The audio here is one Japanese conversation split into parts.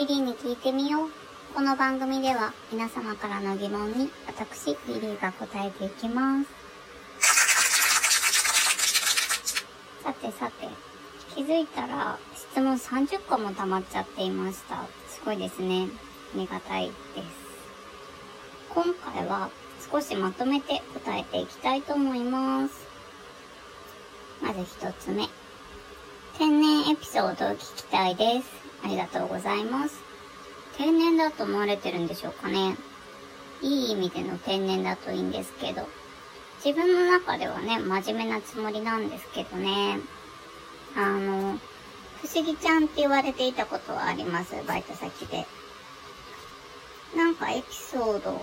リリーに聞いてみよう。この番組では皆様からの疑問に私、リリーが答えていきます。さてさて、気づいたら質問30個も溜まっちゃっていました。すごいですね。ありがたいです。今回は少しまとめて答えていきたいと思います。まず一つ目。天然エピソードを聞きたいです。ありがとうございます。天然だと思われてるんでしょうかね。いい意味での天然だといいんですけど。自分の中ではね、真面目なつもりなんですけどね。あの、不思議ちゃんって言われていたことはあります、バイト先で。なんかエピソード、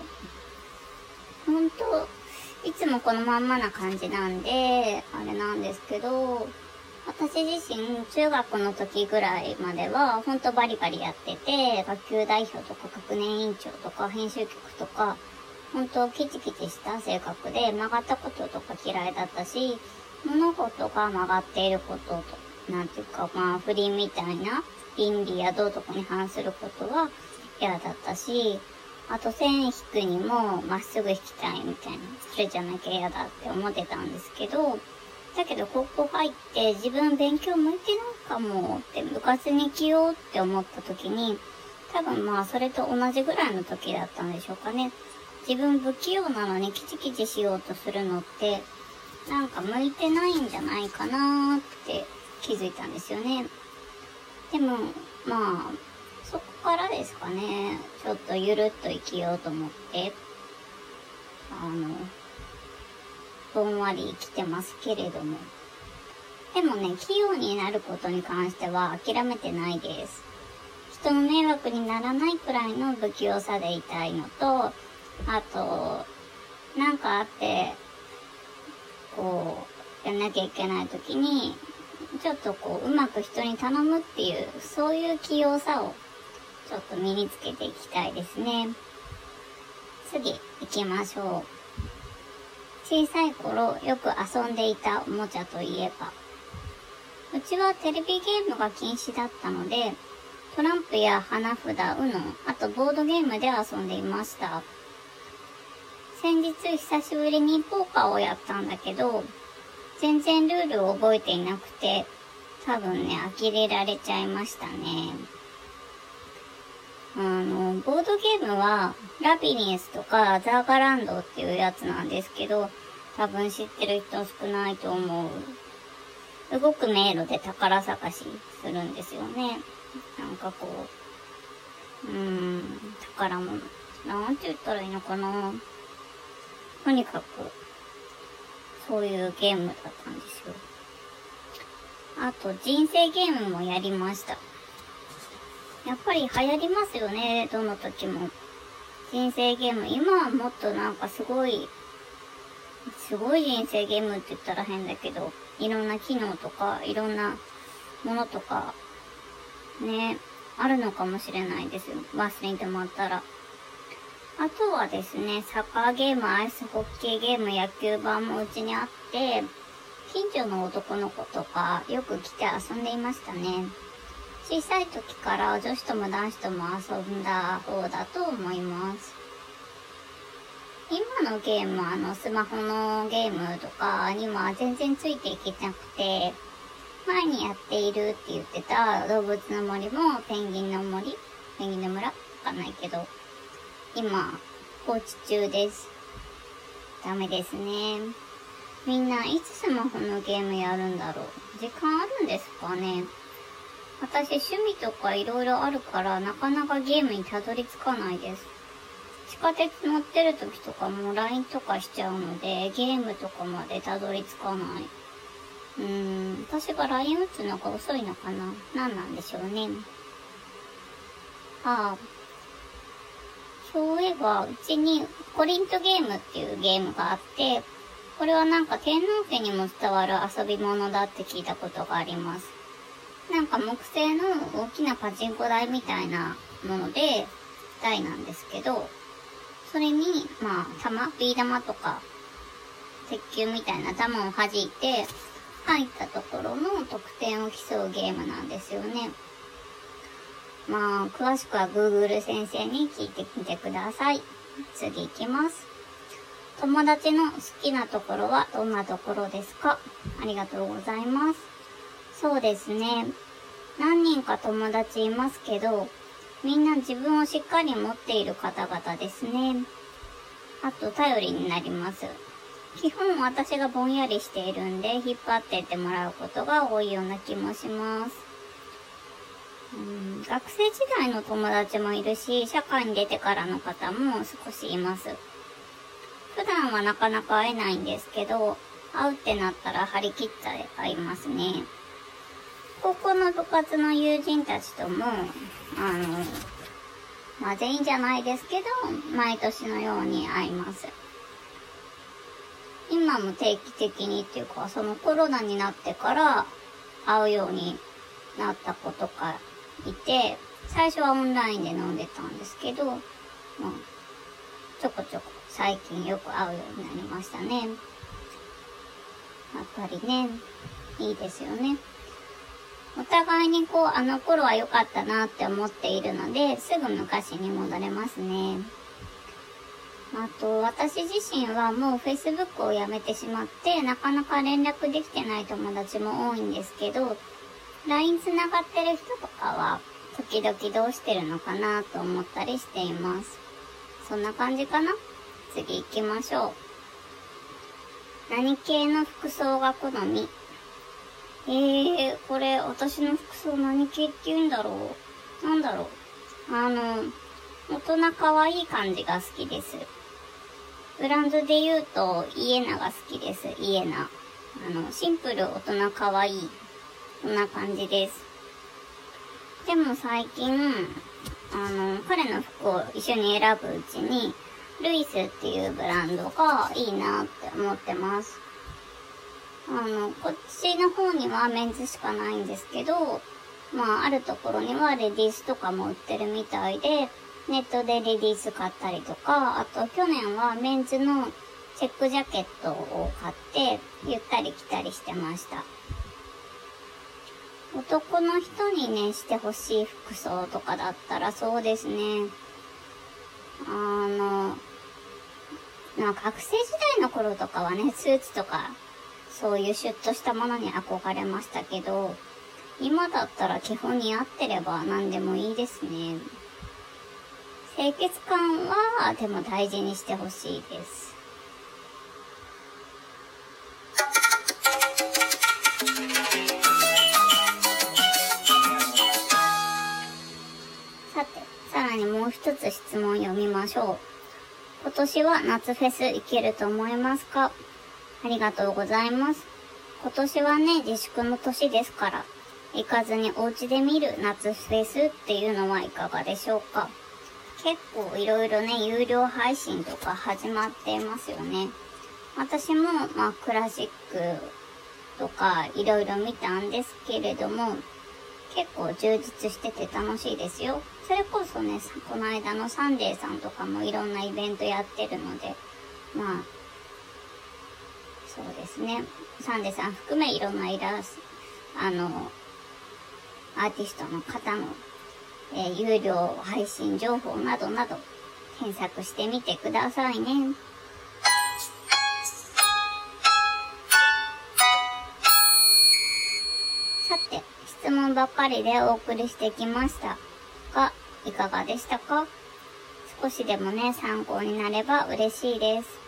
ほんと、いつもこのまんまな感じなんで、あれなんですけど、私自身、中学の時ぐらいまでは、ほんとバリバリやってて、学級代表とか学年委員長とか編集局とか、ほんとキチキチした性格で曲がったこととか嫌いだったし、物事が曲がっていることと、なんていうか、まあ、不倫みたいな倫理や道徳に反することは嫌だったし、あと線引くにもまっすぐ引きたいみたいな、それじゃなきゃ嫌だって思ってたんですけど、だけど高校入って自分勉強向いてないかもって部活に来ようって思った時に、多分まあそれと同じぐらいの時だったんでしょうかね。自分不器用なのにキチキチしようとするのって、なんか向いてないんじゃないかなって気づいたんですよね。でも、まあ、そこからですかね、ちょっとゆるっと生きようと思って、あの、ぼんわり生きてますけれども。でもね、器用になることに関しては諦めてないです。人の迷惑にならないくらいの不器用さでいたいのと、あと、なんかあって、こう、やんなきゃいけない時に、ちょっとこう、うまく人に頼むっていう、そういう器用さをちょっと身につけていきたいですね。次、行きましょう。小さい頃よく遊んでいたおもちゃといえば、うちはテレビゲームが禁止だったので、トランプや花札、UNO、あとボードゲームで遊んでいました。先日久しぶりにポーカーをやったんだけど、全然ルールを覚えていなくて、多分ね、呆れられちゃいましたね。あの、ボードゲームは、ラビリンスとかザーガランドっていうやつなんですけど、多分知ってる人少ないと思う。動く迷路で宝探しするんですよね。なんかこう、うーん、宝物。なんて言ったらいいのかな。とにかく、そういうゲームだったんですよ。あと、人生ゲームもやりました。やっぱり流行りますよね、どの時も。人生ゲーム。今はもっとなんかすごい、すごい人生ゲームって言ったら変だけど、いろんな機能とか、いろんなものとか、ね、あるのかもしれないですよ。忘れてもらったら。あとはですね、サッカーゲーム、アイスホッケーゲーム、野球盤もうちにあって、近所の男の子とかよく来て遊んでいましたね。小さい時から女子とも男子とも遊んだ方だと思います。今のゲームはあのスマホのゲームとかには全然ついていけなくて、前にやっているって言ってた動物の森もペンギンの森ペンギンの村わかんないけど、今放置中です。ダメですね。みんないつスマホのゲームやるんだろう時間あるんですかね私趣味とか色々あるからなかなかゲームにたどり着かないです。地下鉄乗ってる時とかも LINE とかしちゃうので、ゲームとかまでたどり着かない。うーん、私が LINE 打つのが遅いのかな何なんでしょうね。ああ。そういえば、うちにコリントゲームっていうゲームがあって、これはなんか天皇家にも伝わる遊び物だって聞いたことがあります。なんか木製の大きなパチンコ台みたいなもので、台なんですけど、それに、まあ、玉、ビー玉とか、鉄球みたいな玉を弾いて、入ったところの得点を競うゲームなんですよね。まあ、詳しくは Google 先生に聞いてみてください。次行きます。友達の好きなところはどんなところですか？ありがとうございます。そうですね。何人か友達いますけど、みんな自分をしっかり持っている方々ですね。あと、頼りになります。基本私がぼんやりしているんで、引っ張ってってもらうことが多いような気もします。うん学生時代の友達もいるし、社会に出てからの方も少しいます。普段はなかなか会えないんですけど、会うってなったら張り切って会いますね。高校の部活の友人たちとも、あの、まあ、全員じゃないですけど、毎年のように会います。今も定期的にっていうか、そのコロナになってから会うようになった子とかいて、最初はオンラインで飲んでたんですけど、まあ、ちょこちょこ最近よく会うようになりましたね。やっぱりね、いいですよね。お互いにこう、あの頃は良かったなって思っているので、すぐ昔に戻れますね。あと、私自身はもう Facebook をやめてしまって、なかなか連絡できてない友達も多いんですけど、LINE 繋がってる人とかは、時々どうしてるのかなと思ったりしています。そんな感じかな？次行きましょう。何系の服装が好み？えー、これ、私の服装何系って言うんだろうなんだろうあの、大人可愛い感じが好きです。ブランドで言うと、イエナが好きです。イエナ。あの、シンプル大人可愛い。こんな感じです。でも最近、あの、彼の服を一緒に選ぶうちに、ルイスっていうブランドがいいなって思ってます。あの、こっちの方にはメンズしかないんですけど、まあ、あるところにはレディースとかも売ってるみたいで、ネットでレディース買ったりとか、あと去年はメンズのチェックジャケットを買って、ゆったり着たりしてました。男の人にね、してほしい服装とかだったらそうですね。あの、まあ学生時代の頃とかはね、スーツとか、そういうシュッとしたものに憧れましたけど、今だったら基本に合ってれば何でもいいですね。清潔感は、でも大事にしてほしいです。さて、さらにもう一つ質問読みましょう。今年は夏フェス行けると思いますか？ありがとうございます。今年はね、自粛の年ですから、行かずにお家で見る夏フェスっていうのはいかがでしょうか結構いろいろね、有料配信とか始まってますよね。私も、まあ、クラシックとかいろいろ見たんですけれども、結構充実してて楽しいですよ。それこそね、この間のサンデーさんとかもいろんなイベントやってるので、まあ、そうですね。サンデーさん含めいろんなイラス、あの、アーティストの方のえー、有料配信情報などなど検索してみてくださいね。さて、質問ばっかりでお送りしてきましたが、いかがでしたか？少しでもね、参考になれば嬉しいです。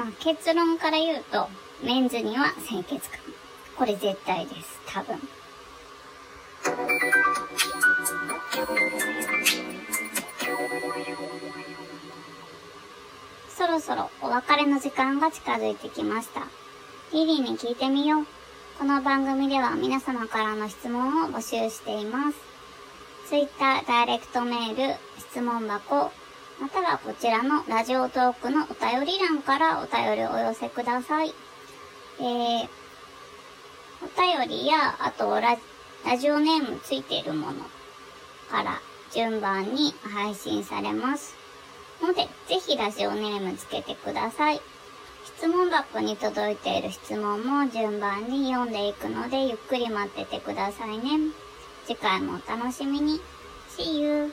まあ、結論から言うと、メンズには清潔感。これ絶対です。多分。そろそろお別れの時間が近づいてきました。リリーに聞いてみよう。この番組では皆様からの質問を募集しています。Twitter、ダイレクトメール、質問箱、またはこちらのラジオトークのお便り欄からお便りをお寄せください。えー、お便りや、あとラジオネームついているものから順番に配信されます。ので、ぜひラジオネームつけてください。質問箱に届いている質問も順番に読んでいくので、ゆっくり待っててくださいね。次回もお楽しみに。See you!